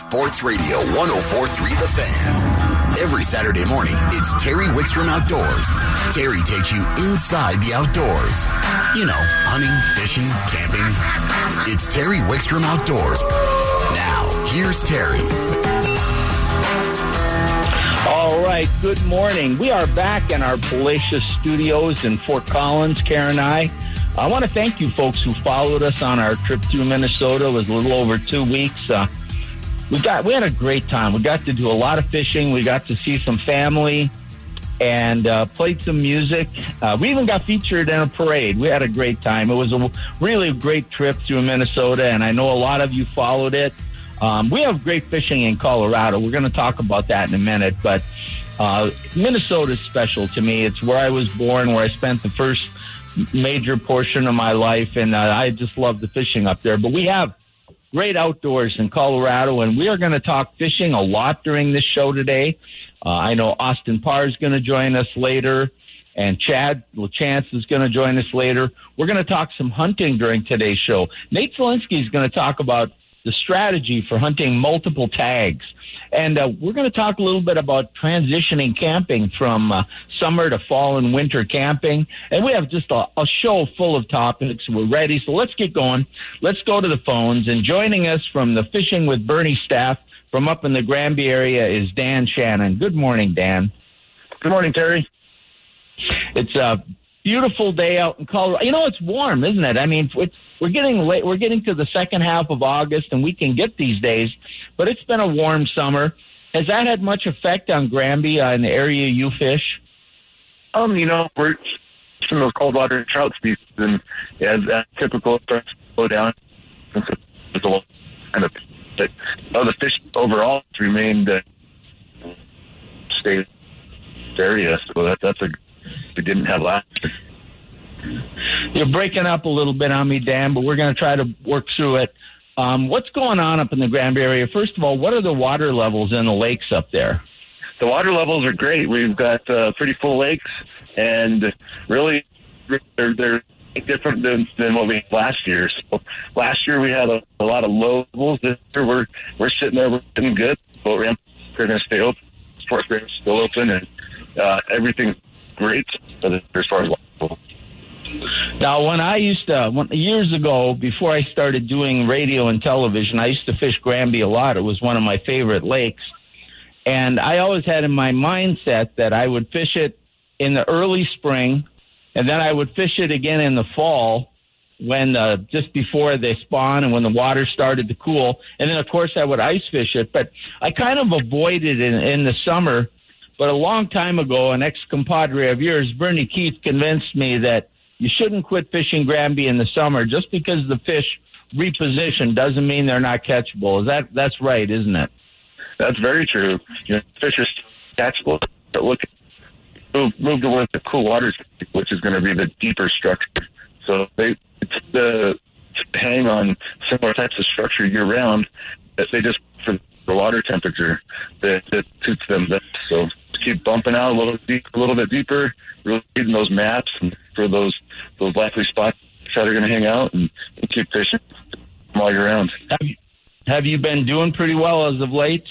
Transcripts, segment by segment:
Sports Radio 1043 The Fan. Every Saturday morning, it's Terry Wickstrom Outdoors. Terry takes you inside the outdoors. You know, hunting, fishing, camping. It's Terry Wickstrom Outdoors. Now, here's Terry. All right, good morning. We are back in our Palatial Studios in Fort Collins, Karen and I. I want to thank you folks who followed us on our trip through Minnesota. It was a little over two weeks. Uh, we got we had a great time. We got to do a lot of fishing. We got to see some family and uh, played some music. Uh, we even got featured in a parade. We had a great time. It was a really great trip through Minnesota, and I know a lot of you followed it. Um, we have great fishing in Colorado. We're going to talk about that in a minute, but uh, Minnesota is special to me. It's where I was born, where I spent the first major portion of my life, and uh, I just love the fishing up there. But we have great outdoors in Colorado, and we are going to talk fishing a lot during this show today. Uh, I know Austin Parr is going to join us later, and Chad LaChance is going to join us later. We're going to talk some hunting during today's show. Nate Zelinsky is going to talk about the strategy for hunting multiple tags. And uh, we're going to talk a little bit about transitioning camping from uh, summer to fall and winter camping. And we have just a, a show full of topics. We're ready. So let's get going. Let's go to the phones. And joining us from the Fishing with Bernie staff from up in the Granby area is Dan Shannon. Good morning, Dan. Good morning, Terry. It's a beautiful day out in Colorado. You know, it's warm, isn't it? I mean, it's we're getting late. We're getting to the second half of August, and we can get these days. But it's been a warm summer. Has that had much effect on Granby, uh, in the area you fish? Um, you know, we're from the cold water trout species, and as, as typical, starts to slow down. There's a lot kind of, but oh, the fish overall remained uh, stay area. So that that's a we didn't have last year. You're breaking up a little bit on me, Dan, but we're going to try to work through it. Um, what's going on up in the Granby area? First of all, what are the water levels in the lakes up there? The water levels are great. We've got uh, pretty full lakes, and really, they're, they're different than, than what we had last year. So last year we had a, a lot of low levels. This year we're we're sitting there, we're sitting good. Boat ramp are going to stay open. Sports ramp still open, and uh, everything's great as far as water. Now, when I used to, when, years ago, before I started doing radio and television, I used to fish Granby a lot. It was one of my favorite lakes. And I always had in my mindset that I would fish it in the early spring, and then I would fish it again in the fall when uh, just before they spawn and when the water started to cool. And then, of course, I would ice fish it. But I kind of avoided it in, in the summer. But a long time ago, an ex compadre of yours, Bernie Keith, convinced me that you shouldn't quit fishing Granby in the summer just because the fish reposition doesn't mean they're not catchable. Is that that's right, isn't it? That's very true. You know, fish are still catchable. But look, move, move to one of the cool waters, which is going to be the deeper structure. So they it's the hang on similar types of structure year round. That they just for the water temperature that, that suits them best. So keep bumping out a little deep, a little bit deeper, reading those maps and for those those likely spots that are going to hang out and, and keep fishing all year round. Have you, have you been doing pretty well as of late?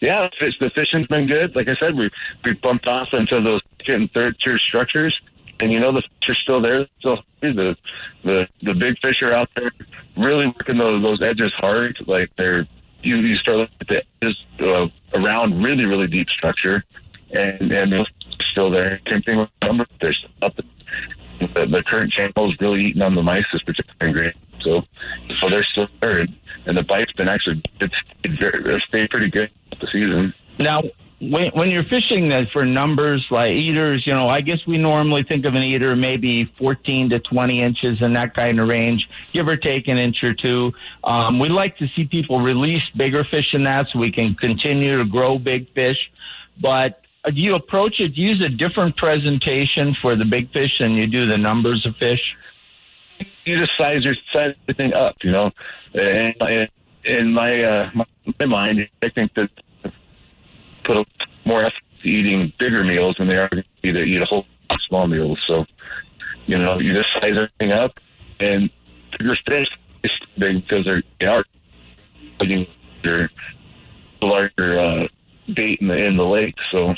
Yeah, the, fish, the fishing's been good. Like I said, we we bumped off into those second and third tier structures, and you know the fish are still there. Still, the the the big fish are out there, really working those those edges hard. Like they're you you start looking at the edges uh, around really really deep structure, and and still there. Same thing with number fish up. The, the current channel is really eating on the mice this particular great. So so they're still there, and, and the bite's been actually it's, it's very, stayed pretty good the season. Now, when, when you're fishing that for numbers like eaters, you know, I guess we normally think of an eater maybe 14 to 20 inches in that kind of range, give or take an inch or two. Um, we like to see people release bigger fish than that so we can continue to grow big fish. But you approach it, use a different presentation for the big fish than you do the numbers of fish? You just size your size everything up, you know. And in my uh, my mind, I think that put more effort eating bigger meals than they are to eat a whole small meals. So, you know, you just size everything up, and bigger fish is big because they're they are larger uh, bait in the in the lake. So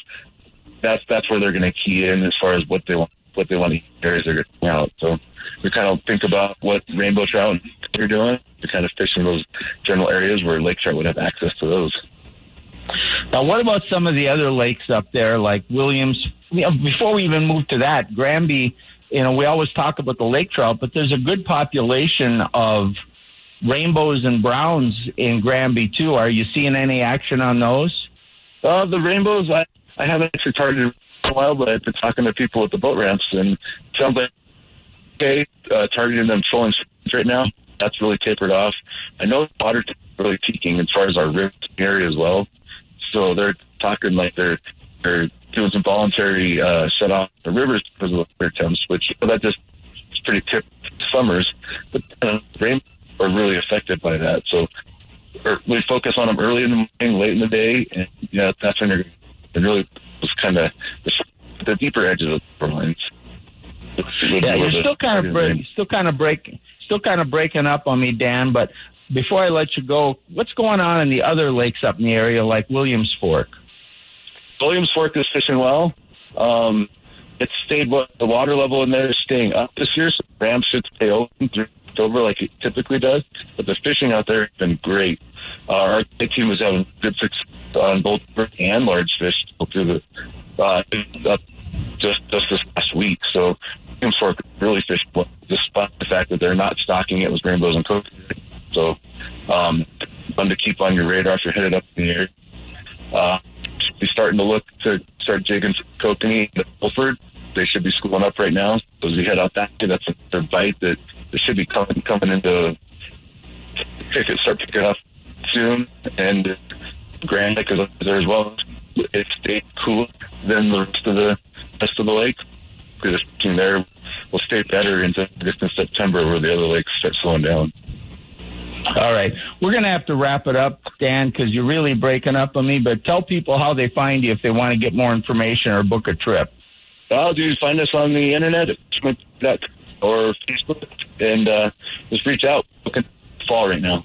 that's that's where they're going to key in as far as what they want what they want to areas they're going out. So we kind of think about what rainbow trout are doing to kind of fish in those general areas where lake trout would have access to those. Now, what about some of the other lakes up there, like Williams? You know, before we even move to that, Granby. You know, we always talk about the lake trout, but there's a good population of rainbows and browns in Granby too. Are you seeing any action on those? Uh, the rainbows, I, I haven't actually targeted a while, but I've been talking to people at the boat ramps, and sounds like okay, uh, targeting them and right now. That's really tapered off. I know water really peaking as far as our river area as well. So they're talking like they're they're doing some voluntary uh, shut off the rivers because of the water temps, which well, that just is pretty tip summers. But uh, rain are really affected by that. So we focus on them early in the morning, late in the day, and yeah, that's when they're really was kind of the, the deeper edges of the lines. Yeah, you're still kind of break, still kind of breaking, still kind of breaking up on me, Dan. But before I let you go, what's going on in the other lakes up in the area, like Williams Fork? Williams Fork is fishing well. Um, it's stayed what the water level in there is staying up this year. So Ram should stay open through October like it typically does. But the fishing out there has been great. Uh, our team was having good success on both and large fish through the uh, just just this last week. So Williams Fork really fished despite the fact that they're not stocking it with rainbows and cook. So um, fun to keep on your radar if you're headed up in the air. Uh, should be starting to look to start jigging kokanee and Fulford. They should be schooling up right now. So as we head out that way, that's their bite that they should be coming coming into pick it, start picking up soon. And Grand Lake is there as well. It stayed cooler than the rest of the rest of the lake. Because there will stay better into distant September where the other lakes start slowing down. All right. We're going to have to wrap it up, Dan, because you're really breaking up on me. But tell people how they find you if they want to get more information or book a trip. Well, do you find us on the internet or Facebook and uh, just reach out. Looking fall right now.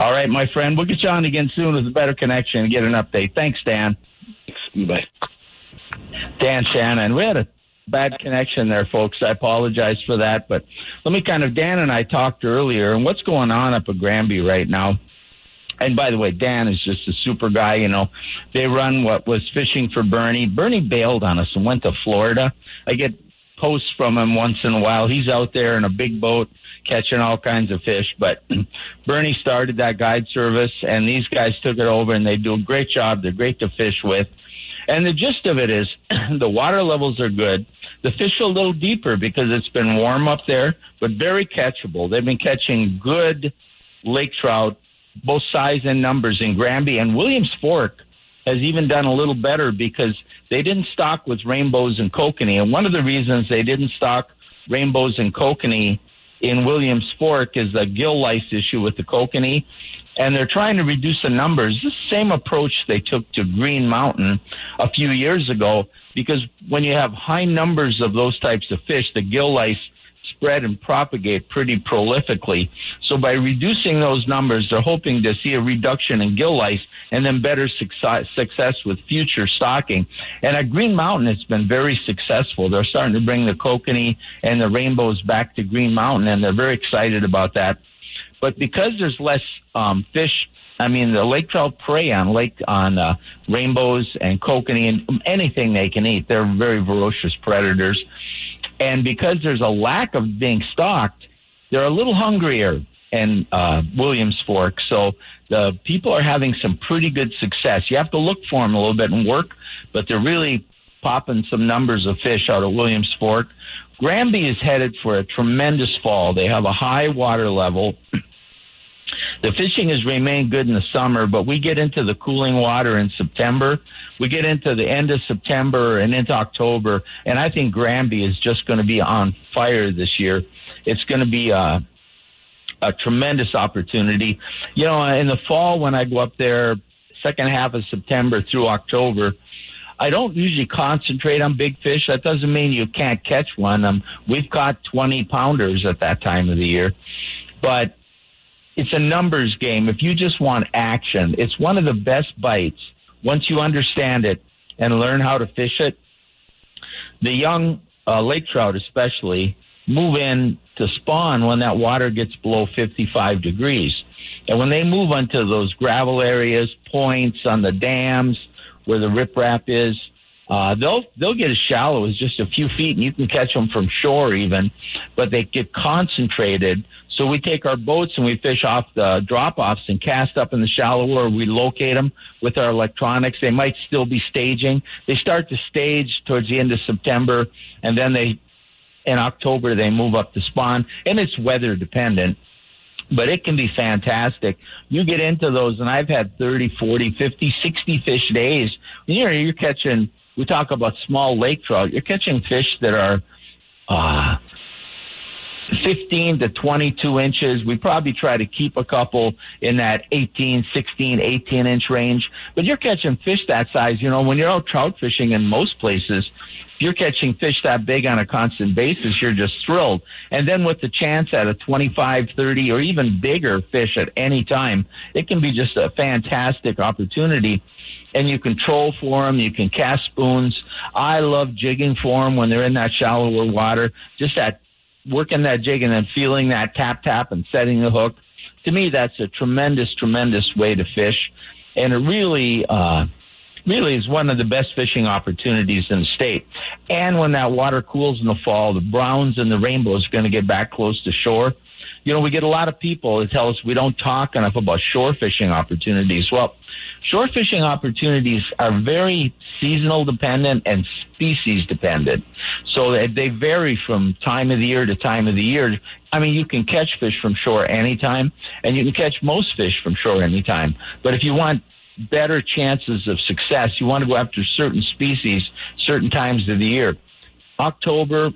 All right, my friend. We'll get you on again soon with a better connection and get an update. Thanks, Dan. Bye. Dan Shannon. We had a bad connection there, folks. I apologize for that. But let me kind of, Dan and I talked earlier, and what's going on up at Granby right now? And by the way, Dan is just a super guy. You know, they run what was fishing for Bernie. Bernie bailed on us and went to Florida. I get posts from him once in a while. He's out there in a big boat catching all kinds of fish. But Bernie started that guide service, and these guys took it over, and they do a great job. They're great to fish with. And the gist of it is the water levels are good. The fish are a little deeper because it's been warm up there, but very catchable. They've been catching good lake trout, both size and numbers in Granby. And Williams Fork has even done a little better because they didn't stock with rainbows and kokanee. And one of the reasons they didn't stock rainbows and kokanee in Williams Fork is the gill lice issue with the kokanee. And they're trying to reduce the numbers. The same approach they took to Green Mountain a few years ago because when you have high numbers of those types of fish, the gill lice spread and propagate pretty prolifically. So by reducing those numbers, they're hoping to see a reduction in gill lice and then better success, with future stocking. And at Green Mountain, it's been very successful. They're starting to bring the kokanee and the rainbows back to Green Mountain, and they're very excited about that. But because there's less um, fish I mean, the lake trout prey on lake on uh, rainbows and kokanee and anything they can eat. They're very ferocious predators, and because there's a lack of being stocked, they're a little hungrier in uh, Williams Fork. So the people are having some pretty good success. You have to look for them a little bit and work, but they're really popping some numbers of fish out of Williams Fork. Granby is headed for a tremendous fall. They have a high water level. The fishing has remained good in the summer, but we get into the cooling water in September. We get into the end of September and into October, and I think Granby is just going to be on fire this year. It's going to be a, a tremendous opportunity. You know, in the fall when I go up there, second half of September through October, I don't usually concentrate on big fish. That doesn't mean you can't catch one. Um, we've caught 20 pounders at that time of the year. But it's a numbers game. If you just want action, it's one of the best bites once you understand it and learn how to fish it. The young uh, lake trout, especially, move in to spawn when that water gets below 55 degrees. And when they move onto those gravel areas, points on the dams where the riprap is, uh, they'll they'll get as shallow as just a few feet, and you can catch them from shore even. But they get concentrated. So we take our boats and we fish off the drop offs and cast up in the shallow where we locate them with our electronics. They might still be staging. They start to stage towards the end of September, and then they in October they move up to spawn, and it's weather dependent but it can be fantastic. You get into those, and I've had 30, 40, 50, 60 fish days. You know, you're catching, we talk about small lake trout, you're catching fish that are uh, 15 to 22 inches. We probably try to keep a couple in that 18, 16, 18 inch range, but you're catching fish that size. You know, when you're out trout fishing in most places, you're catching fish that big on a constant basis, you're just thrilled. And then with the chance at a 25, 30, or even bigger fish at any time, it can be just a fantastic opportunity. And you can troll for them, you can cast spoons. I love jigging for them when they're in that shallower water. Just that working that jig and then feeling that tap tap and setting the hook. To me, that's a tremendous, tremendous way to fish. And it really, uh, really is one of the best fishing opportunities in the state. And when that water cools in the fall, the browns and the rainbows are going to get back close to shore. You know, we get a lot of people that tell us we don't talk enough about shore fishing opportunities. Well, shore fishing opportunities are very seasonal dependent and species dependent. So they vary from time of the year to time of the year. I mean, you can catch fish from shore anytime, and you can catch most fish from shore anytime. But if you want better chances of success. You want to go after certain species, certain times of the year. October,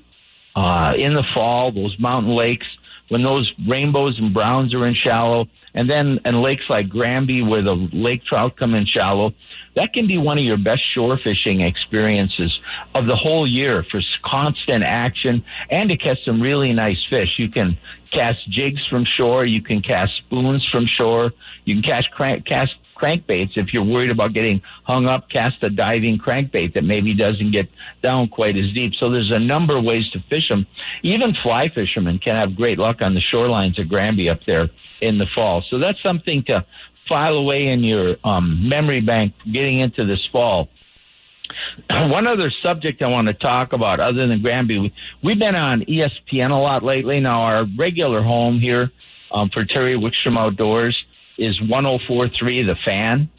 uh, in the fall, those mountain lakes, when those rainbows and browns are in shallow, and then in lakes like Granby where the lake trout come in shallow, that can be one of your best shore fishing experiences of the whole year for constant action and to catch some really nice fish. You can cast jigs from shore, you can cast spoons from shore, you can cast crank, cast crankbaits. If you're worried about getting hung up, cast a diving crankbait that maybe doesn't get down quite as deep. So there's a number of ways to fish them. Even fly fishermen can have great luck on the shorelines of Granby up there in the fall. So that's something to file away in your um, memory bank getting into this fall. One other subject I want to talk about, other than Granby, we've been on ESPN a lot lately. Now, our regular home here um, for Terry Wickstrom Outdoors is 1043 The Fan.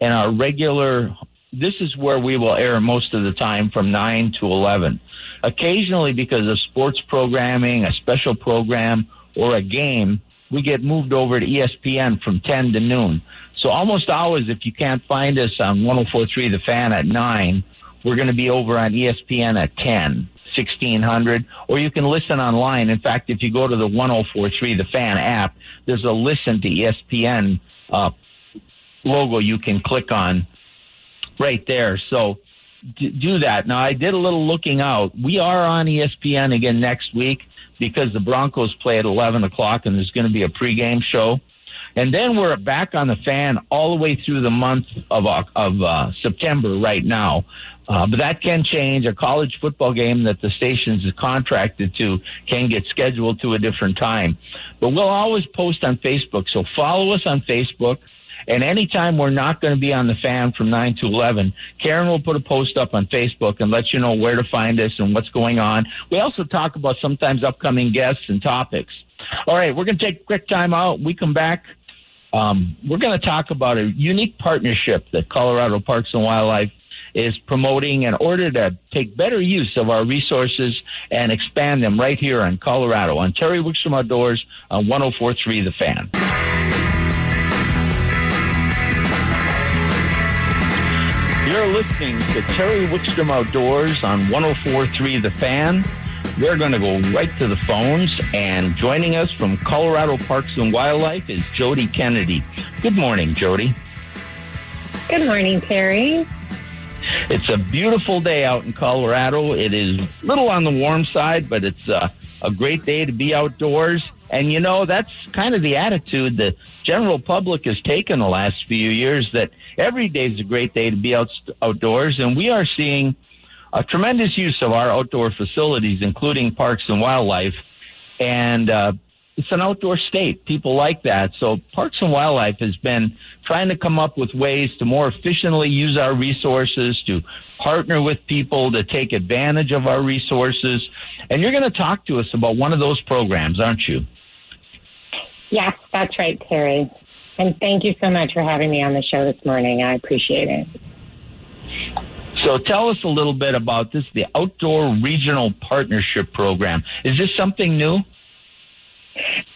And our regular, this is where we will air most of the time from 9 to 11. Occasionally, because of sports programming, a special program, or a game, we get moved over to ESPN from 10 to noon. So almost always, if you can't find us on 1043 The Fan at 9, we're going to be over on ESPN at 10. 1600, or you can listen online. In fact, if you go to the 1043 The Fan app, there's a listen to ESPN uh, logo you can click on right there. So do that. Now, I did a little looking out. We are on ESPN again next week because the Broncos play at 11 o'clock and there's going to be a pregame show. And then we're back on the fan all the way through the month of, of uh, September right now. Uh, but that can change. A college football game that the stations contracted to can get scheduled to a different time. But we'll always post on Facebook. So follow us on Facebook. And anytime we're not going to be on the fan from 9 to 11, Karen will put a post up on Facebook and let you know where to find us and what's going on. We also talk about sometimes upcoming guests and topics. All right, we're going to take a quick time out. We come back. Um, we're going to talk about a unique partnership that Colorado Parks and Wildlife is promoting in order to take better use of our resources and expand them right here in Colorado on Terry Wickstrom Outdoors on 1043 The Fan. You're listening to Terry Wickstrom Outdoors on 1043 The Fan. We're going to go right to the phones, and joining us from Colorado Parks and Wildlife is Jody Kennedy. Good morning, Jody. Good morning, Terry. It's a beautiful day out in Colorado. It is a little on the warm side, but it's uh, a great day to be outdoors. And you know, that's kind of the attitude the general public has taken the last few years that every day is a great day to be out, outdoors. And we are seeing a tremendous use of our outdoor facilities, including parks and wildlife. And, uh, it's an outdoor state. People like that. So Parks and Wildlife has been trying to come up with ways to more efficiently use our resources, to partner with people to take advantage of our resources. And you're going to talk to us about one of those programs, aren't you? Yes, that's right, Terry. And thank you so much for having me on the show this morning. I appreciate it. So tell us a little bit about this, the Outdoor Regional Partnership Program. Is this something new?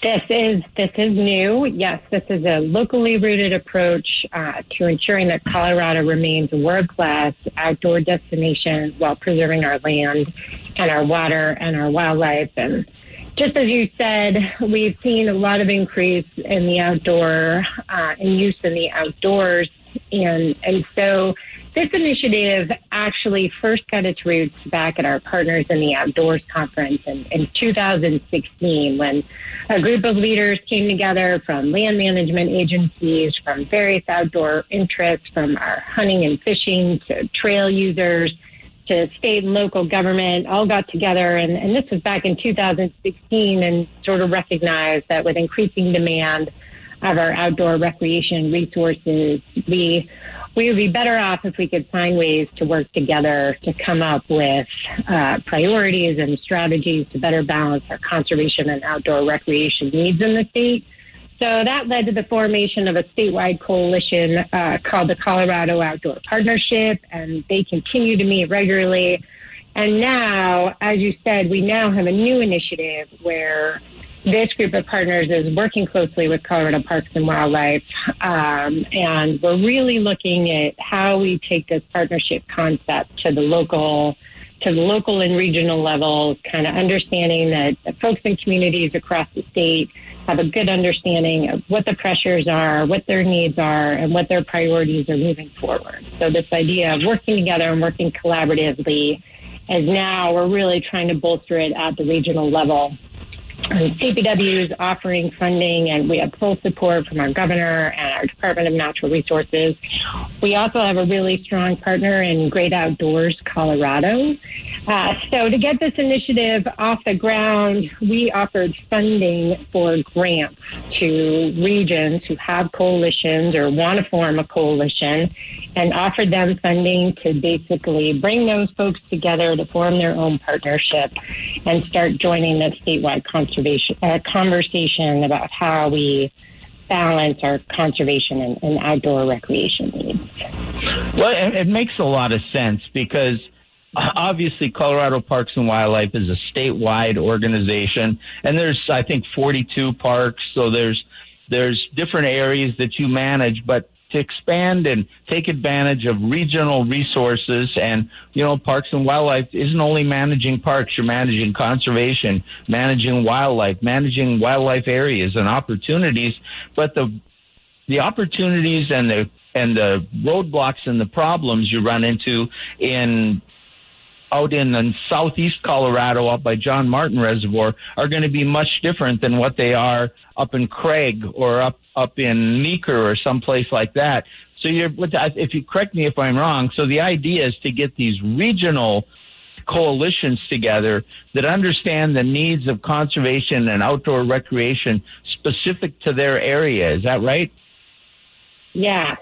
This is this is new. Yes, this is a locally rooted approach uh, to ensuring that Colorado remains a world class outdoor destination while preserving our land and our water and our wildlife. And just as you said, we've seen a lot of increase in the outdoor uh, in use in the outdoors, and and so this initiative actually first got its roots back at our Partners in the Outdoors conference in, in 2016 when a group of leaders came together from land management agencies, from various outdoor interests, from our hunting and fishing to trail users to state and local government all got together. And, and this was back in 2016 and sort of recognized that with increasing demand of our outdoor recreation resources, we we would be better off if we could find ways to work together to come up with uh, priorities and strategies to better balance our conservation and outdoor recreation needs in the state. So that led to the formation of a statewide coalition uh, called the Colorado Outdoor Partnership, and they continue to meet regularly. And now, as you said, we now have a new initiative where this group of partners is working closely with Colorado Parks and Wildlife, um, and we're really looking at how we take this partnership concept to the local, to the local and regional level. Kind of understanding that folks and communities across the state have a good understanding of what the pressures are, what their needs are, and what their priorities are moving forward. So this idea of working together and working collaboratively. As now we're really trying to bolster it at the regional level CPW is offering funding, and we have full support from our governor and our Department of Natural Resources. We also have a really strong partner in Great Outdoors Colorado. Uh, so, to get this initiative off the ground, we offered funding for grants to regions who have coalitions or want to form a coalition and offered them funding to basically bring those folks together to form their own partnership and start joining the statewide conservation uh, conversation about how we balance our conservation and, and outdoor recreation needs. Well, it, it makes a lot of sense because obviously Colorado Parks and Wildlife is a statewide organization and there's I think 42 parks so there's there's different areas that you manage but to expand and take advantage of regional resources. And, you know, Parks and Wildlife isn't only managing parks, you're managing conservation, managing wildlife, managing wildlife areas and opportunities. But the, the opportunities and the, and the roadblocks and the problems you run into in out in, in southeast Colorado, up by John Martin Reservoir, are going to be much different than what they are up in Craig or up up in Meeker or someplace like that. So you're, if you correct me if I'm wrong, so the idea is to get these regional coalitions together that understand the needs of conservation and outdoor recreation specific to their area. Is that right? Yeah,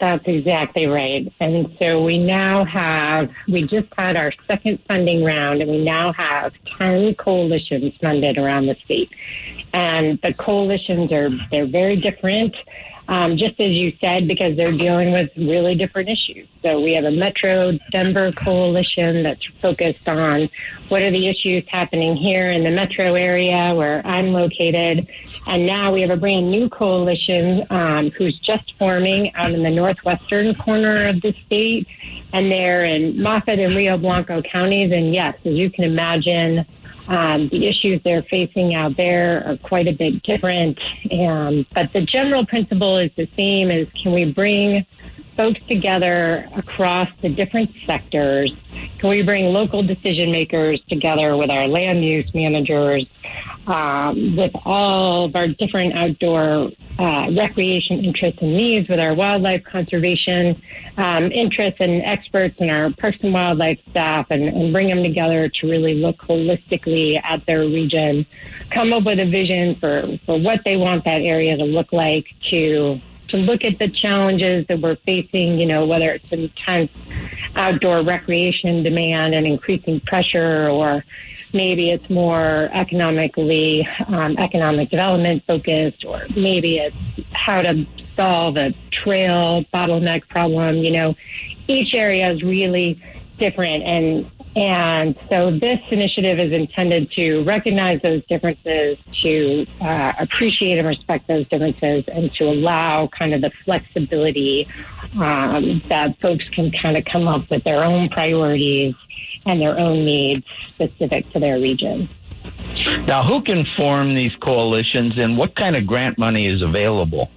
that's exactly right. And so we now have, we just had our second funding round and we now have 10 coalitions funded around the state. And the coalitions are, they're very different. Um, just as you said, because they're dealing with really different issues. So we have a Metro Denver coalition that's focused on what are the issues happening here in the metro area where I'm located. And now we have a brand new coalition um, who's just forming out in the northwestern corner of the state. And they're in Moffat and Rio Blanco counties. And yes, as you can imagine, um, the issues they're facing out there are quite a bit different. Um, but the general principle is the same is can we bring folks together across the different sectors? Can we bring local decision makers together with our land use managers um, with all of our different outdoor uh, recreation interests and needs, with our wildlife conservation um, interests and experts and our parks and wildlife staff, and, and bring them together to really look holistically at their region, come up with a vision for, for what they want that area to look like, to to look at the challenges that we're facing, you know, whether it's intense outdoor recreation demand and increasing pressure or maybe it's more economically um, economic development focused, or maybe it's how to solve a trail bottleneck problem. You know, each area is really different, and and so this initiative is intended to recognize those differences, to uh, appreciate and respect those differences, and to allow kind of the flexibility um, that folks can kind of come up with their own priorities and their own needs specific to their region. Now, who can form these coalitions and what kind of grant money is available?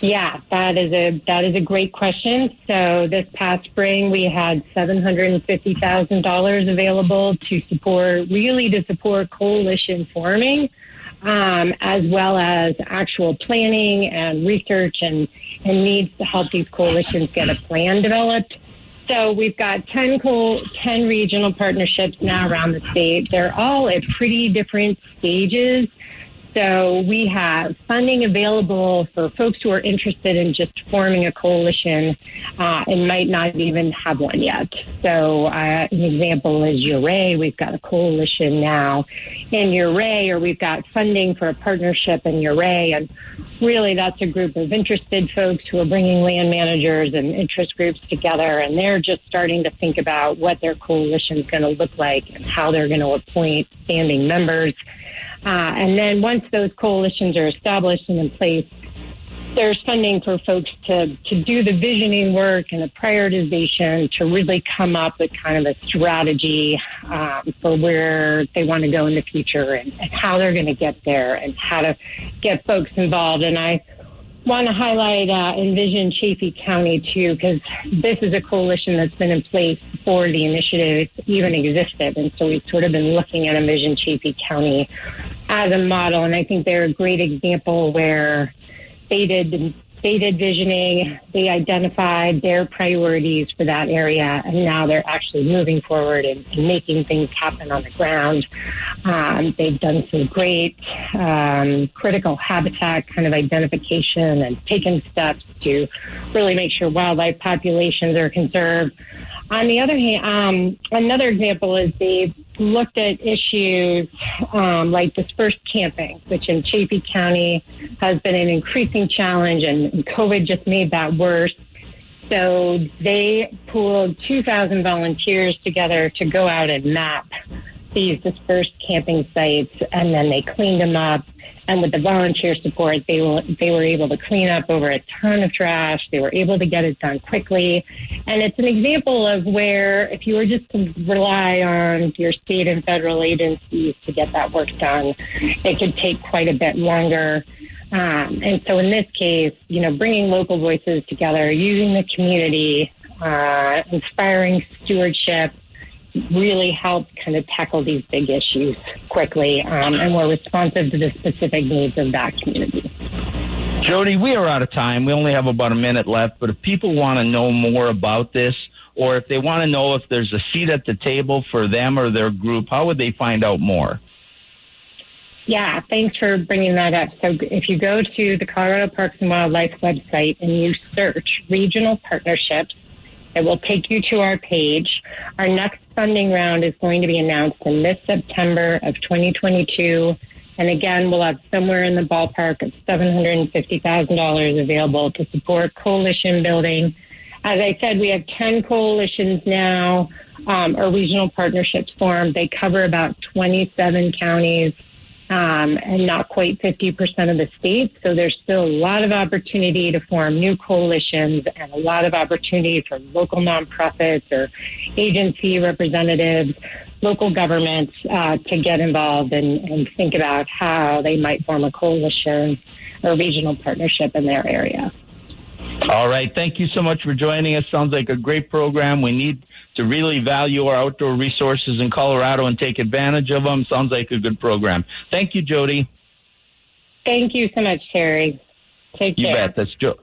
Yeah, that is a that is a great question. So this past spring we had seven hundred and fifty thousand dollars available to support really to support coalition forming, um, as well as actual planning and research and and needs to help these coalitions get a plan developed. So we've got 10, co- 10 regional partnerships now around the state. They're all at pretty different stages. So we have funding available for folks who are interested in just forming a coalition uh, and might not even have one yet. So uh, an example is Ouray. We've got a coalition now in Ouray, or we've got funding for a partnership in Ouray. And really that's a group of interested folks who are bringing land managers and interest groups together. And they're just starting to think about what their coalition is going to look like and how they're going to appoint standing members. Uh, and then once those coalitions are established and in place, there's funding for folks to, to do the visioning work and the prioritization to really come up with kind of a strategy um, for where they want to go in the future and, and how they're going to get there and how to get folks involved. And I want to highlight uh, Envision Chaffee County too, because this is a coalition that's been in place before the initiative even existed. And so we've sort of been looking at Envision Chaffee County as a model. And I think they're a great example where they did they did visioning, they identified their priorities for that area, and now they're actually moving forward and, and making things happen on the ground. Um, they've done some great um, critical habitat kind of identification and taken steps to really make sure wildlife populations are conserved. On the other hand, um, another example is they've looked at issues um, like dispersed camping, which in Chaffee County has been an increasing challenge, and COVID just made that worse. So they pooled 2,000 volunteers together to go out and map these dispersed camping sites, and then they cleaned them up and with the volunteer support, they were they were able to clean up over a ton of trash. They were able to get it done quickly, and it's an example of where if you were just to rely on your state and federal agencies to get that work done, it could take quite a bit longer. Um, and so in this case, you know, bringing local voices together, using the community, uh, inspiring stewardship, really help kind of tackle these big issues quickly um, and were responsive to the specific needs of that community. Jody, we are out of time. We only have about a minute left, but if people want to know more about this, or if they want to know if there's a seat at the table for them or their group, how would they find out more? Yeah, thanks for bringing that up. So if you go to the Colorado Parks and Wildlife website and you search regional partnerships, it will take you to our page. Our next funding round is going to be announced in this September of 2022. And again, we'll have somewhere in the ballpark of $750,000 available to support coalition building. As I said, we have 10 coalitions now, um, or regional partnerships formed. They cover about 27 counties um, and not quite 50% of the states. So there's still a lot of opportunity to form new coalitions and a lot of opportunity for local nonprofits or agency representatives, local governments uh, to get involved and, and think about how they might form a coalition or regional partnership in their area. All right. Thank you so much for joining us. Sounds like a great program. We need to really value our outdoor resources in Colorado and take advantage of them. Sounds like a good program. Thank you, Jody. Thank you so much, Terry. Take you care. bet. That's jo-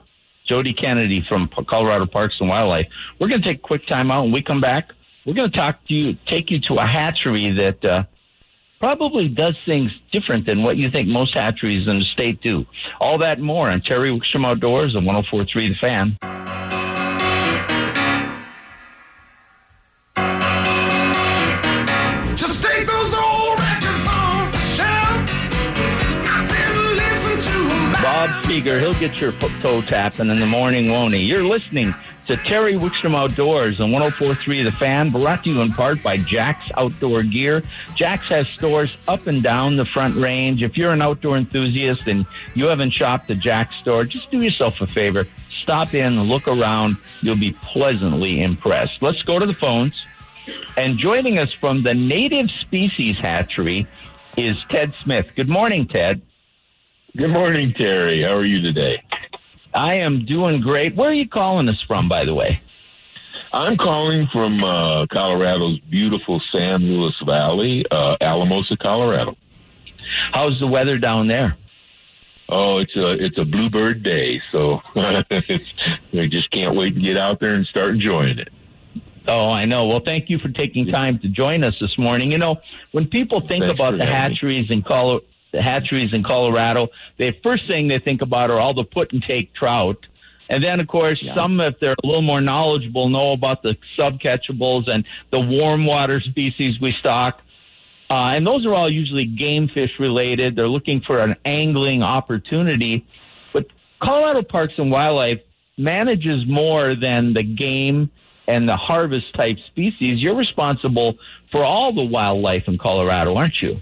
Jody Kennedy from Colorado Parks and Wildlife. We're going to take a quick time out. When we come back, we're going to talk to you, take you to a hatchery that uh, probably does things different than what you think most hatcheries in the state do. All that and more on Terry Wickstrom Outdoors on 1043 The Fan. Seeger, he'll get your toe tapping in the morning, won't he? You're listening to Terry Wickstrom Outdoors on 1043 The Fan, brought to you in part by Jack's Outdoor Gear. Jack's has stores up and down the front range. If you're an outdoor enthusiast and you haven't shopped at Jack's store, just do yourself a favor. Stop in, look around. You'll be pleasantly impressed. Let's go to the phones. And joining us from the Native Species Hatchery is Ted Smith. Good morning, Ted. Good morning, Terry. How are you today? I am doing great. Where are you calling us from, by the way? I'm calling from uh, Colorado's beautiful San Luis Valley, uh, Alamosa, Colorado. How's the weather down there? Oh, it's a it's a bluebird day, so I just can't wait to get out there and start enjoying it. Oh, I know. Well, thank you for taking time to join us this morning. You know, when people think Thanks about the having me. hatcheries in Colo- the hatcheries in Colorado, the first thing they think about are all the put and take trout. And then, of course, Yeah. some, if they're a little more knowledgeable, know about the subcatchables and the warm water species we stock. Uh, and those are all usually game fish related. They're looking for an angling opportunity. But Colorado Parks and Wildlife manages more than the game and the harvest type species. You're responsible for all the wildlife in Colorado, aren't you?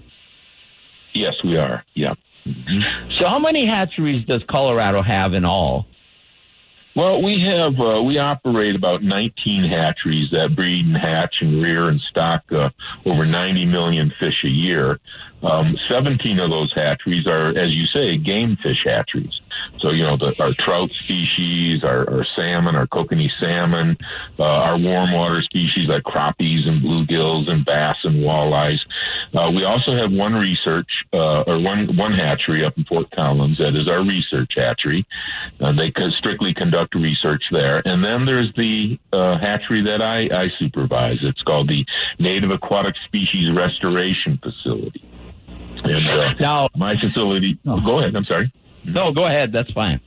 Yes, we are. Yeah. So, how many hatcheries does Colorado have in all? Well, we have uh, we operate about 19 hatcheries that breed and hatch and rear and stock uh, over 90 million fish a year. Um, 17 of those hatcheries are, as you say, game fish hatcheries. So you know the, our trout species, our, our salmon, our kokanee salmon, uh, our warm water species like crappies and bluegills and bass and walleyes. Uh, we also have one research uh, or one one hatchery up in Fort Collins that is our research hatchery. Uh, they strictly conduct research there. And then there's the uh, hatchery that I, I supervise. It's called the Native Aquatic Species Restoration Facility. And uh, Now, my facility, go ahead, I'm sorry. No, go ahead. That's fine.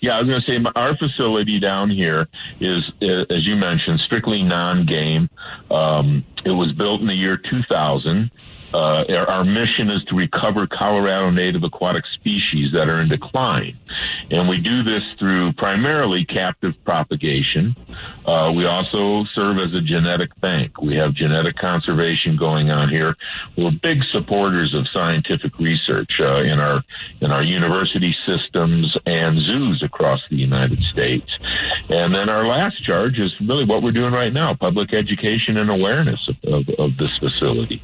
Yeah, I was going to say our facility down here is, uh, as you mentioned, strictly non-game. Um, it was built in the year 2000. Uh, our, mission is to recover Colorado native aquatic species that are in decline, and we do this through primarily captive propagation. Uh, we also serve as a genetic bank. We have genetic conservation going on here. We're big supporters of scientific research uh, in our in our university systems and zoos across the United States. And then our last charge is really what we're doing right now: public education and awareness of, of, of this facility.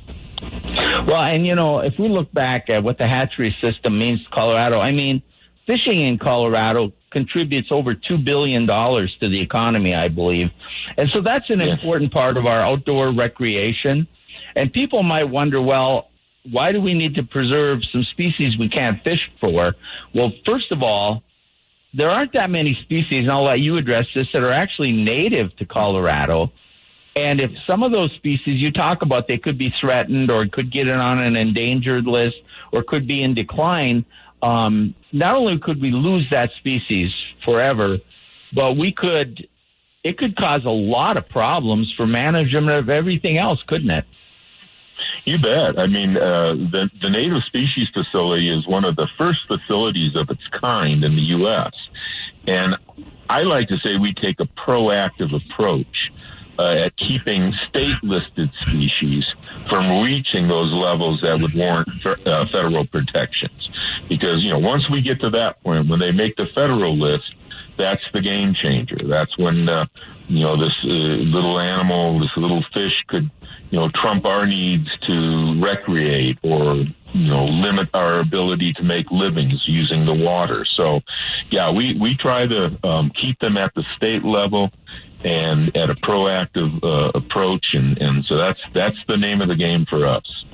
Well, and you know, if we look back at what the hatchery system means to Colorado, I mean, fishing in Colorado contributes over two billion dollars to the economy, I believe, and so that's an Yes. important part of our outdoor recreation. And people might wonder, well, why do we need to preserve some species we can't fish for? Well, first of all, there aren't that many species, and I'll let you address this, that are actually native to Colorado. And if some of those species you talk about, they could be threatened or could get it on an endangered list or could be in decline, um, not only could we lose that species forever, but we could, it could cause a lot of problems for management of everything else, couldn't it? You bet. I mean, uh, the the Native Species Facility is one of the first facilities of its kind in the U.S. And I like to say we take a proactive approach uh, at keeping state listed species from reaching those levels that would warrant uh, federal protections. Because, you know, once we get to that point, when they make the federal list, that's the game changer. That's when, uh, you know, this uh, little animal, this little fish could, you know, trump our needs to recreate or, you know, limit our ability to make livings using the water. So, yeah, we, we try to um, keep them at the state level and at a proactive uh, approach, and, and so that's that's the name of the game for us.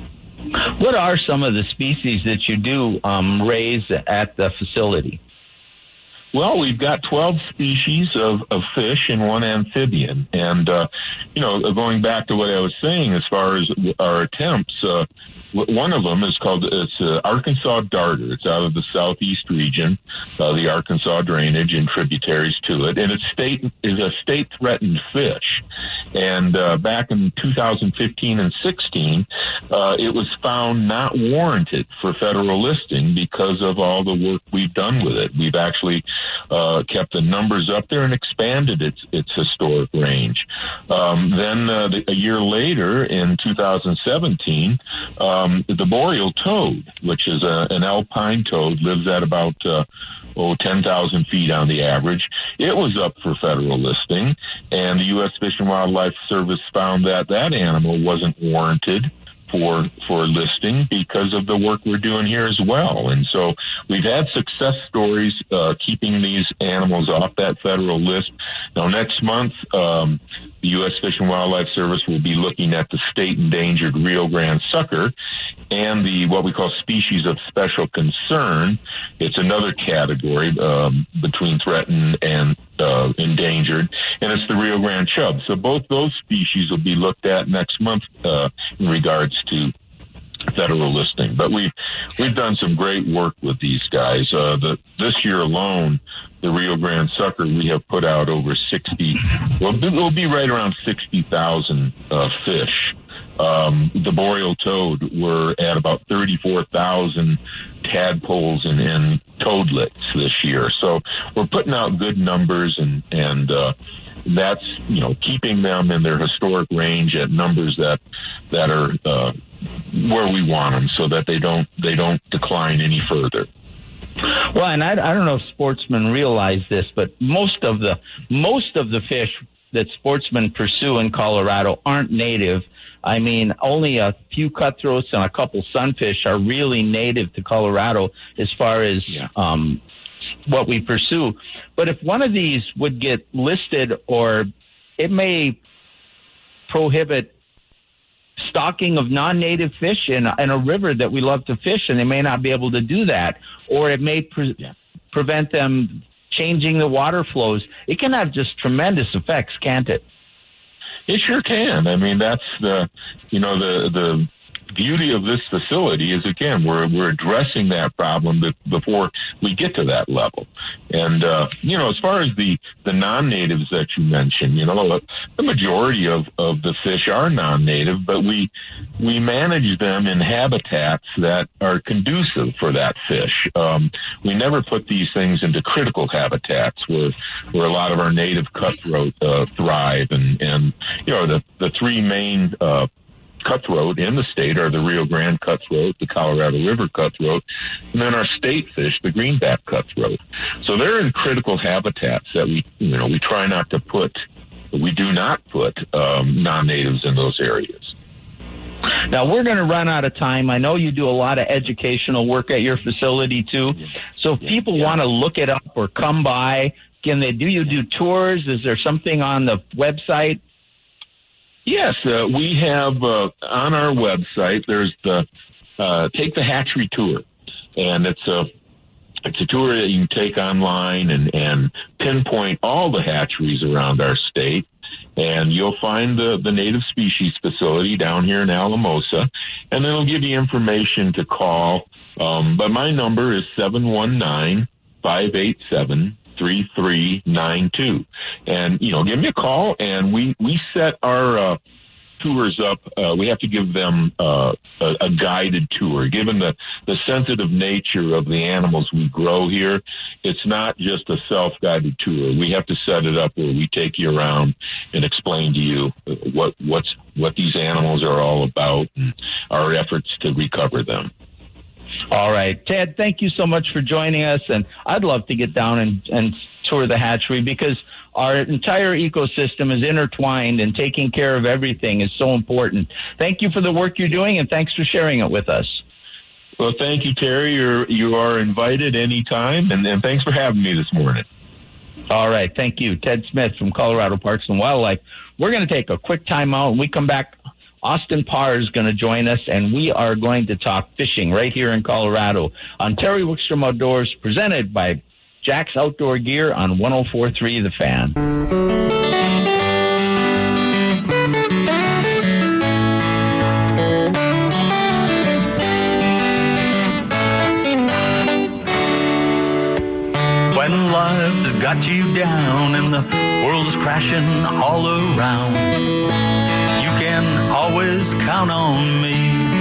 What are some of the species that you do um, raise at the facility? Well, we've got 12 species of, of fish and one amphibian. And, uh, you know, going back to what I was saying as far as our attempts, uh, one of them is called it's uh, Arkansas darter. It's out of the southeast region, uh, the Arkansas drainage and tributaries to it, and it's state is a state threatened fish. And uh, back in 2015 and 16, uh, it was found not warranted for federal listing because of all the work we've done with it. We've actually uh, kept the numbers up there and expanded its its historic range. Um, then uh, the, a year later, in 2017 um, the boreal toad, which is a, an alpine toad, lives at about uh, oh, 10,000 feet on the average. It was up for federal listing, and the U.S. Fish and Wildlife Service found that that animal wasn't warranted for for listing because of the work we're doing here as well. And so we've had success stories uh, keeping these animals off that federal list. Now next month, um, the U.S. Fish and Wildlife Service will be looking at the state endangered Rio Grande sucker and the what we call species of special concern. It's another category um, between threatened and uh, endangered, and it's the Rio Grande chub. So both those species will be looked at next month uh, in regards to federal listing. But we've we've done some great work with these guys. Uh, the this year alone, the Rio Grande sucker, we have put out over sixty. Well, it will be right around sixty thousand uh, fish. Um, the boreal toad were at about thirty four thousand tadpoles and, and toadlets this year. So we're putting out good numbers and and. Uh, that's you know keeping them in their historic range at numbers that that are uh, where we want them, so that they don't they don't decline any further. Well, and I, I don't know if sportsmen realize this, but most of the most of the fish that sportsmen pursue in Colorado aren't native. I mean, only a few cutthroats and a couple sunfish are really native to Colorado as far as Yeah. um, what we pursue. But if one of these would get listed, or it may prohibit stocking of non-native fish in, in a river that we love to fish, and they may not be able to do that, or it may pre- prevent them changing the water flows. It can have just tremendous effects, can't it? It sure can. I mean, that's the you know the the beauty of this facility is again we're we're addressing that problem be- before we get to that level. And uh, you know, as far as the the non-natives that you mentioned, you know, the majority of of the fish are non-native, but we we manage them in habitats that are conducive for that fish. Um, we never put these things into critical habitats where where a lot of our native cutthroat uh, thrive, and and you know the the three main uh, cutthroat in the state are the Rio Grande cutthroat, the Colorado River cutthroat, and then our state fish, the greenback cutthroat. So they're in critical habitats that we, you know, we try not to put, we do not put um, non-natives in those areas. Now we're going to run out of time. I know you do a lot of educational work at your facility too. So if people want to look it up or come by, can they do you do tours? Is there something on the website? Yes, uh, we have uh, on our website. There's the uh, take the hatchery tour, and it's a it's a tour that you can take online and and pinpoint all the hatcheries around our state. And you'll find the, the native species facility down here in Alamosa, and it'll give you information to call. Um, but my number is 719 587 3392. And, you know, give me a call and we, we set our, uh, tours up, uh, we have to give them uh, a, a guided tour. Given the, the sensitive nature of the animals we grow here, it's not just a self guided tour. We have to set it up where we take you around and explain to you what what's what these animals are all about and our efforts to recover them. All right, Ted. Thank you so much for joining us, and I'd love to get down and, and tour the hatchery because our entire ecosystem is intertwined, and taking care of everything is so important. Thank you for the work you're doing, and thanks for sharing it with us. Well, thank you, Terry. You're you are invited anytime, and, and thanks for having me this morning. All right. Thank you. Ted Smith from Colorado Parks and Wildlife. We're going to take a quick time out. When we come back, Austin Parr is going to join us, and we are going to talk fishing right here in Colorado on Terry Wickstrom Outdoors, presented by Jack's Outdoor Gear on 1043 The Fan. When life has got you down and the world is crashing all around, can always count on me.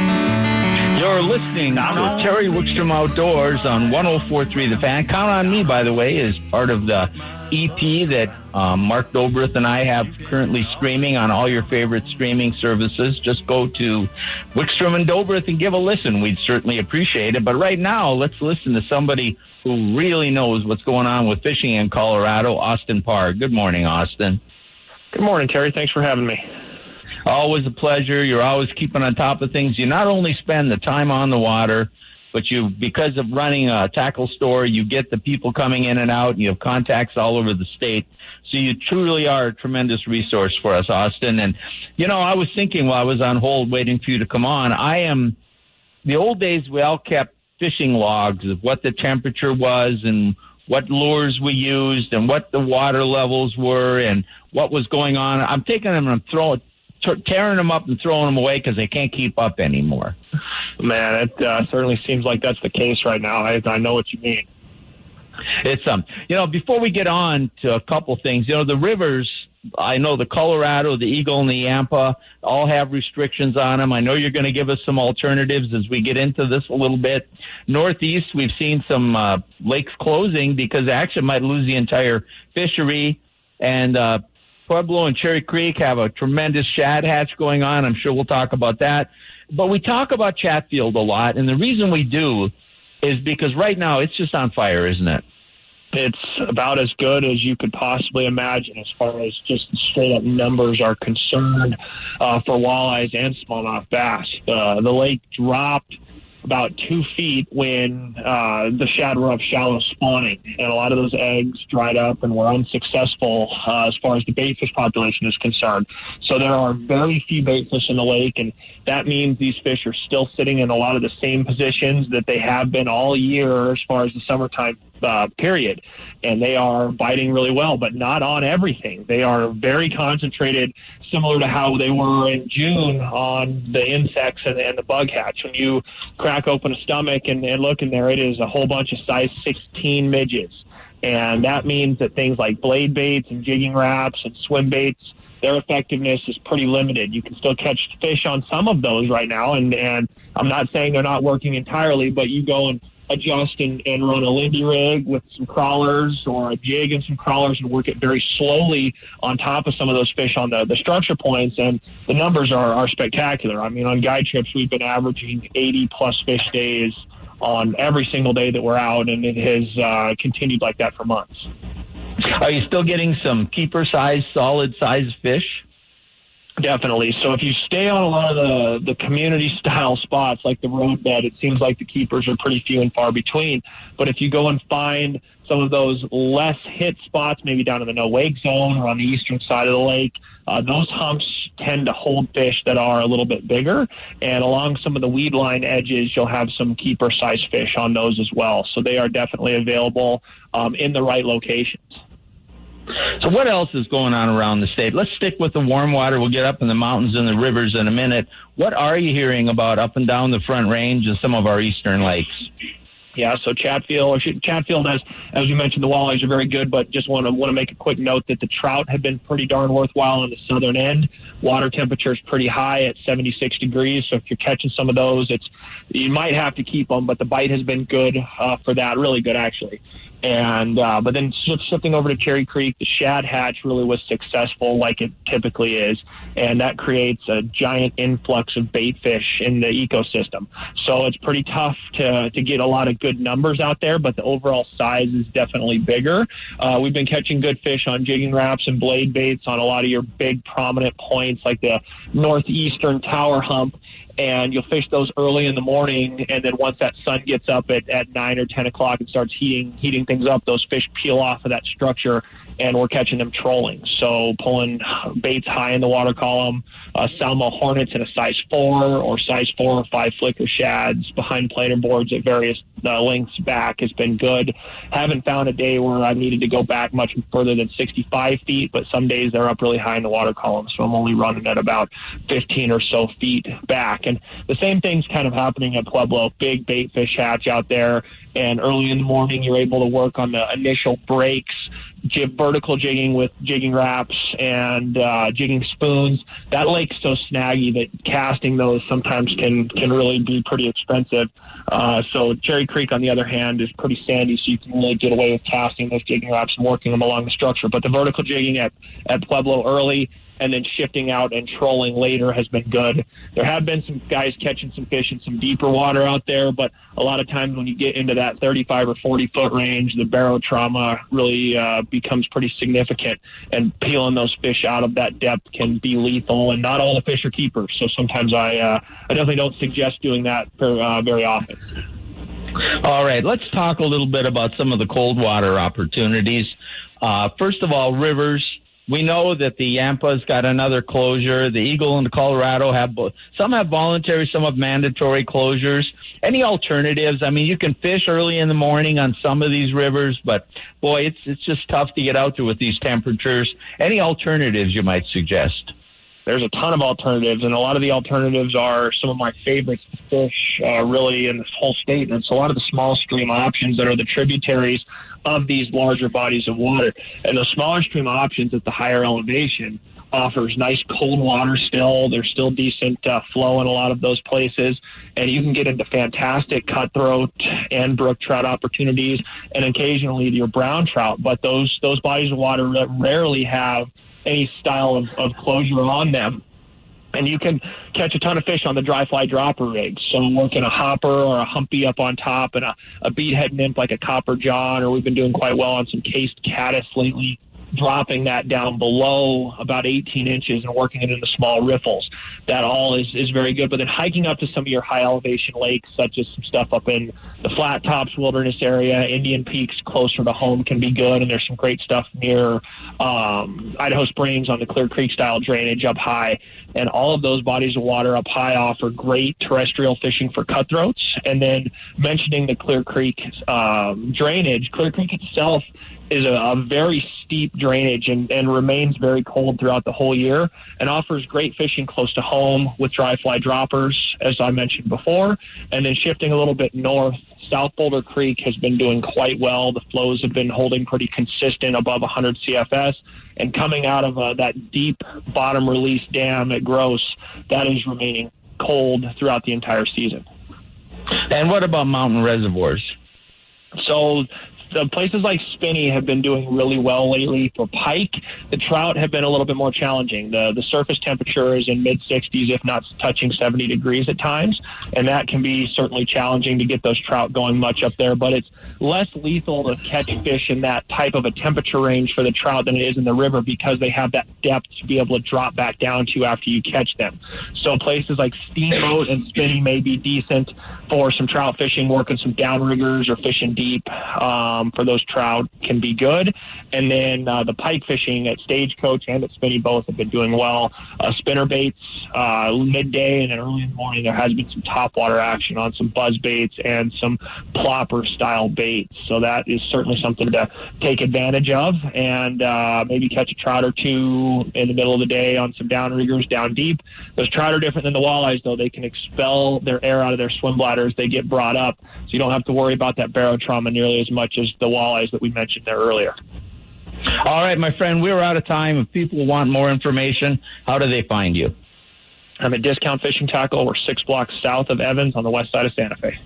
You're listening to Terry Wickstrom Outdoors on 1043 The Fan. Count on Me, by the way, is part of the EP that um, Mark Dobrith and I have currently streaming on all your favorite streaming services. Just go to Wickstrom and Dobrith and give a listen. We'd certainly appreciate it. But right now, let's listen to somebody who really knows what's going on with fishing in Colorado, Austin Parr. Good morning, Austin. Good morning, Terry. Thanks for having me. Always a pleasure. You're always keeping on top of things. You not only spend the time on the water, but you, because of running a tackle store, you get the people coming in and out. And you have contacts all over the state. So you truly are a tremendous resource for us, Austin. And, you know, I was thinking while I was on hold waiting for you to come on, I am, the old days we all kept fishing logs of what the temperature was and what lures we used and what the water levels were and what was going on. I'm taking them and I'm throwing, t- tearing them up and throwing them away because they can't keep up anymore. Man, it uh, certainly seems like that's the case right now. I, I know what you mean. It's um, you know, before we get on to a couple things, you know, the rivers. I know the Colorado, the Eagle, and the Yampa all have restrictions on them. I know you're going to give us some alternatives as we get into this a little bit. Northeast, we've seen some uh, lakes closing because they actually might lose the entire fishery. And uh, Pueblo and Cherry Creek have a tremendous shad hatch going on. I'm sure we'll talk about that. But we talk about Chatfield a lot, and the reason we do is because right now it's just on fire, isn't it? It's about as good as you could possibly imagine as far as just straight up numbers are concerned uh, for walleyes and smallmouth bass. Uh, the lake dropped about two feet when uh, the shad were up shallow spawning, and a lot of those eggs dried up and were unsuccessful uh, as far as the bait fish population is concerned. So there are very few bait fish in the lake, and that means these fish are still sitting in a lot of the same positions that they have been all year as far as the summertime uh, period. And they are biting really well, but not on everything. They are very concentrated, similar to how they were in June on the insects and, and the bug hatch. When you crack open a stomach and, and look in there, it is a whole bunch of size 16 midges. And that means that things like blade baits and jigging Raps and swim baits, their effectiveness is pretty limited. You can still catch fish on some of those right now, and, and I'm not saying they're not working entirely, but you go and adjust and, and run a Lindy rig with some crawlers or a jig and some crawlers and work it very slowly on top of some of those fish on the, the structure points. And the numbers are, are spectacular. I mean, on guide trips, we've been averaging 80 plus fish days on every single day that we're out, and it has uh, continued like that for months. Are you still getting some keeper size, solid size fish? Definitely. So if you stay on a lot of the, the community style spots like the roadbed, it seems like the keepers are pretty few and far between. But if you go and find some of those less hit spots, maybe down in the no wake zone or on the eastern side of the lake, uh, those humps tend to hold fish that are a little bit bigger. And along some of the weed line edges, you'll have some keeper size fish on those as well. So they are definitely available um, in the right locations. So what else is going on around the state? Let's stick with the warm water. We'll get up in the mountains and the rivers in a minute. What are you hearing about up and down the Front Range and some of our eastern lakes? Yeah, so Chatfield, Chatfield, as as you mentioned, the walleyes are very good, but just want to want to make a quick note that the trout have been pretty darn worthwhile on the southern end. Water temperature is pretty high at 76 degrees, so if you're catching some of those, it's you might have to keep them, but the bite has been good uh, for that, really good actually. And uh, but then shifting over to Cherry Creek, the shad hatch really was successful, like it typically is, and that creates a giant influx of bait fish in the ecosystem. So it's pretty tough to to get a lot of good numbers out there, but the overall size is definitely bigger. Uh, we've been catching good fish on jigging Raps and blade baits on a lot of your big prominent points, like the northeastern tower hump and you'll fish those early in the morning, and then once that sun gets up at, at nine or ten o'clock and starts heating heating things up, those fish peel off of that structure, and we're catching them trolling. So pulling baits high in the water column, uh, Salmo hornets in a size four or size four or five flicker shads behind planer boards at various uh, lengths back has been good. Haven't found a day where I've needed to go back much further than 65 feet, but some days they're up really high in the water column, so I'm only running at about 15 or so feet back. And the same thing's kind of happening at Pueblo. Big bait fish hatch out there, and early in the morning you're able to work on the initial breaks jib, vertical jigging with jigging Raps and uh, jigging spoons. That lake's so snaggy that casting those sometimes can can really be pretty expensive. Uh, so Cherry Creek, on the other hand, is pretty sandy, so you can really get away with casting those jigging Raps and working them along the structure. But the vertical jigging at at Pueblo early and then shifting out and trolling later has been good. There have been some guys catching some fish in some deeper water out there, but a lot of times when you get into that 35 or 40 foot range, the barotrauma really uh, becomes pretty significant, and peeling those fish out of that depth can be lethal. And not all the fish are keepers, so sometimes I uh, I definitely don't suggest doing that uh, very often. All right, let's talk a little bit about some of the cold water opportunities. Uh, first of all, rivers. We know that the Yampa's got another closure. The Eagle and the Colorado have both. Some have voluntary, some have mandatory closures. Any alternatives? I mean, you can fish early in the morning on some of these rivers, but boy, it's it's just tough to get out there with these temperatures. Any alternatives you might suggest? there's a ton of alternatives, and a lot of the alternatives are some of my favorites to fish uh, really in this whole state. And it's a lot of the small stream options that are the tributaries of these larger bodies of water. And the smaller stream options at the higher elevation offers nice cold water still. There's still decent uh, flow in a lot of those places, and you can get into fantastic cutthroat and brook trout opportunities, and occasionally your brown trout. But those those bodies of water rarely have any style of, of closure on them. And you can catch a ton of fish on the dry fly dropper rigs. So working a hopper or a humpy up on top and a, a beadhead nymph like a copper john, or we've been doing quite well on some cased caddis lately dropping that down below about 18 inches and working it into small riffles. That all is, is very good. But then hiking up to some of your high elevation lakes, such as some stuff up in the Flat Tops Wilderness area, Indian Peaks closer to home can be good. And there's some great stuff near um, Idaho Springs on the Clear Creek style drainage up high. And all of those bodies of water up high offer great terrestrial fishing for cutthroats. And then mentioning the Clear Creek um, drainage, Clear Creek itself is a, a very steep drainage and, and remains very cold throughout the whole year and offers great fishing close to home with dry fly droppers, as I mentioned before. And then shifting a little bit north, South Boulder Creek has been doing quite well. The flows have been holding pretty consistent above 100 CFS. And coming out of uh, that deep bottom release dam at Gross, that is remaining cold throughout the entire season. And what about mountain reservoirs? So the places like Spinney have been doing really well lately for pike. The trout have been a little bit more challenging. The the surface temperature is in mid 60s, if not touching 70 degrees at times, and that can be certainly challenging to get those trout going much up there. But it's less lethal to catch fish in that type of a temperature range for the trout than it is in the river because they have that depth to be able to drop back down to after you catch them. So places like Steamboat and Spinney may be decent for some trout fishing, working some downriggers or fishing deep. Um, for those trout can be good. And then uh, the pike fishing at Stagecoach and at Spinney both have been doing well. Uh, spinner baits uh, midday and then early in the morning there has been some topwater action on some buzz baits and some plopper style baits. So that is certainly something to take advantage of and uh, maybe catch a trout or two in the middle of the day on some downriggers down deep. Those trout are different than the walleyes though. They can expel their air out of their swim They get brought up. So you don't have to worry about that barotrauma nearly as much as the walleyes that we mentioned there earlier. All right, my friend, we're out of time. If people want more information, how do they find you? I'm at Discount Fishing Tackle. We're six blocks south of Evans on the west side of Santa Fe.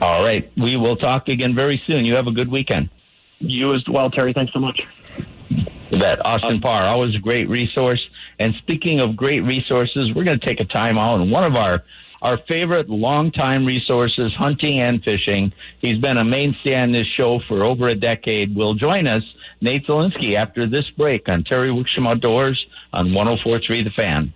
All right. We will talk again very soon. You have a good weekend. You as well, Terry. Thanks so much. That Austin Parr, always a great resource. And speaking of great resources, we're going to take a time out. And one of our our favorite longtime resources, hunting and fishing. He's been a mainstay on this show for over a decade. Will join us, Nate Zelinsky, after this break on Terry Wickstrom Outdoors on 104.3 The Fan.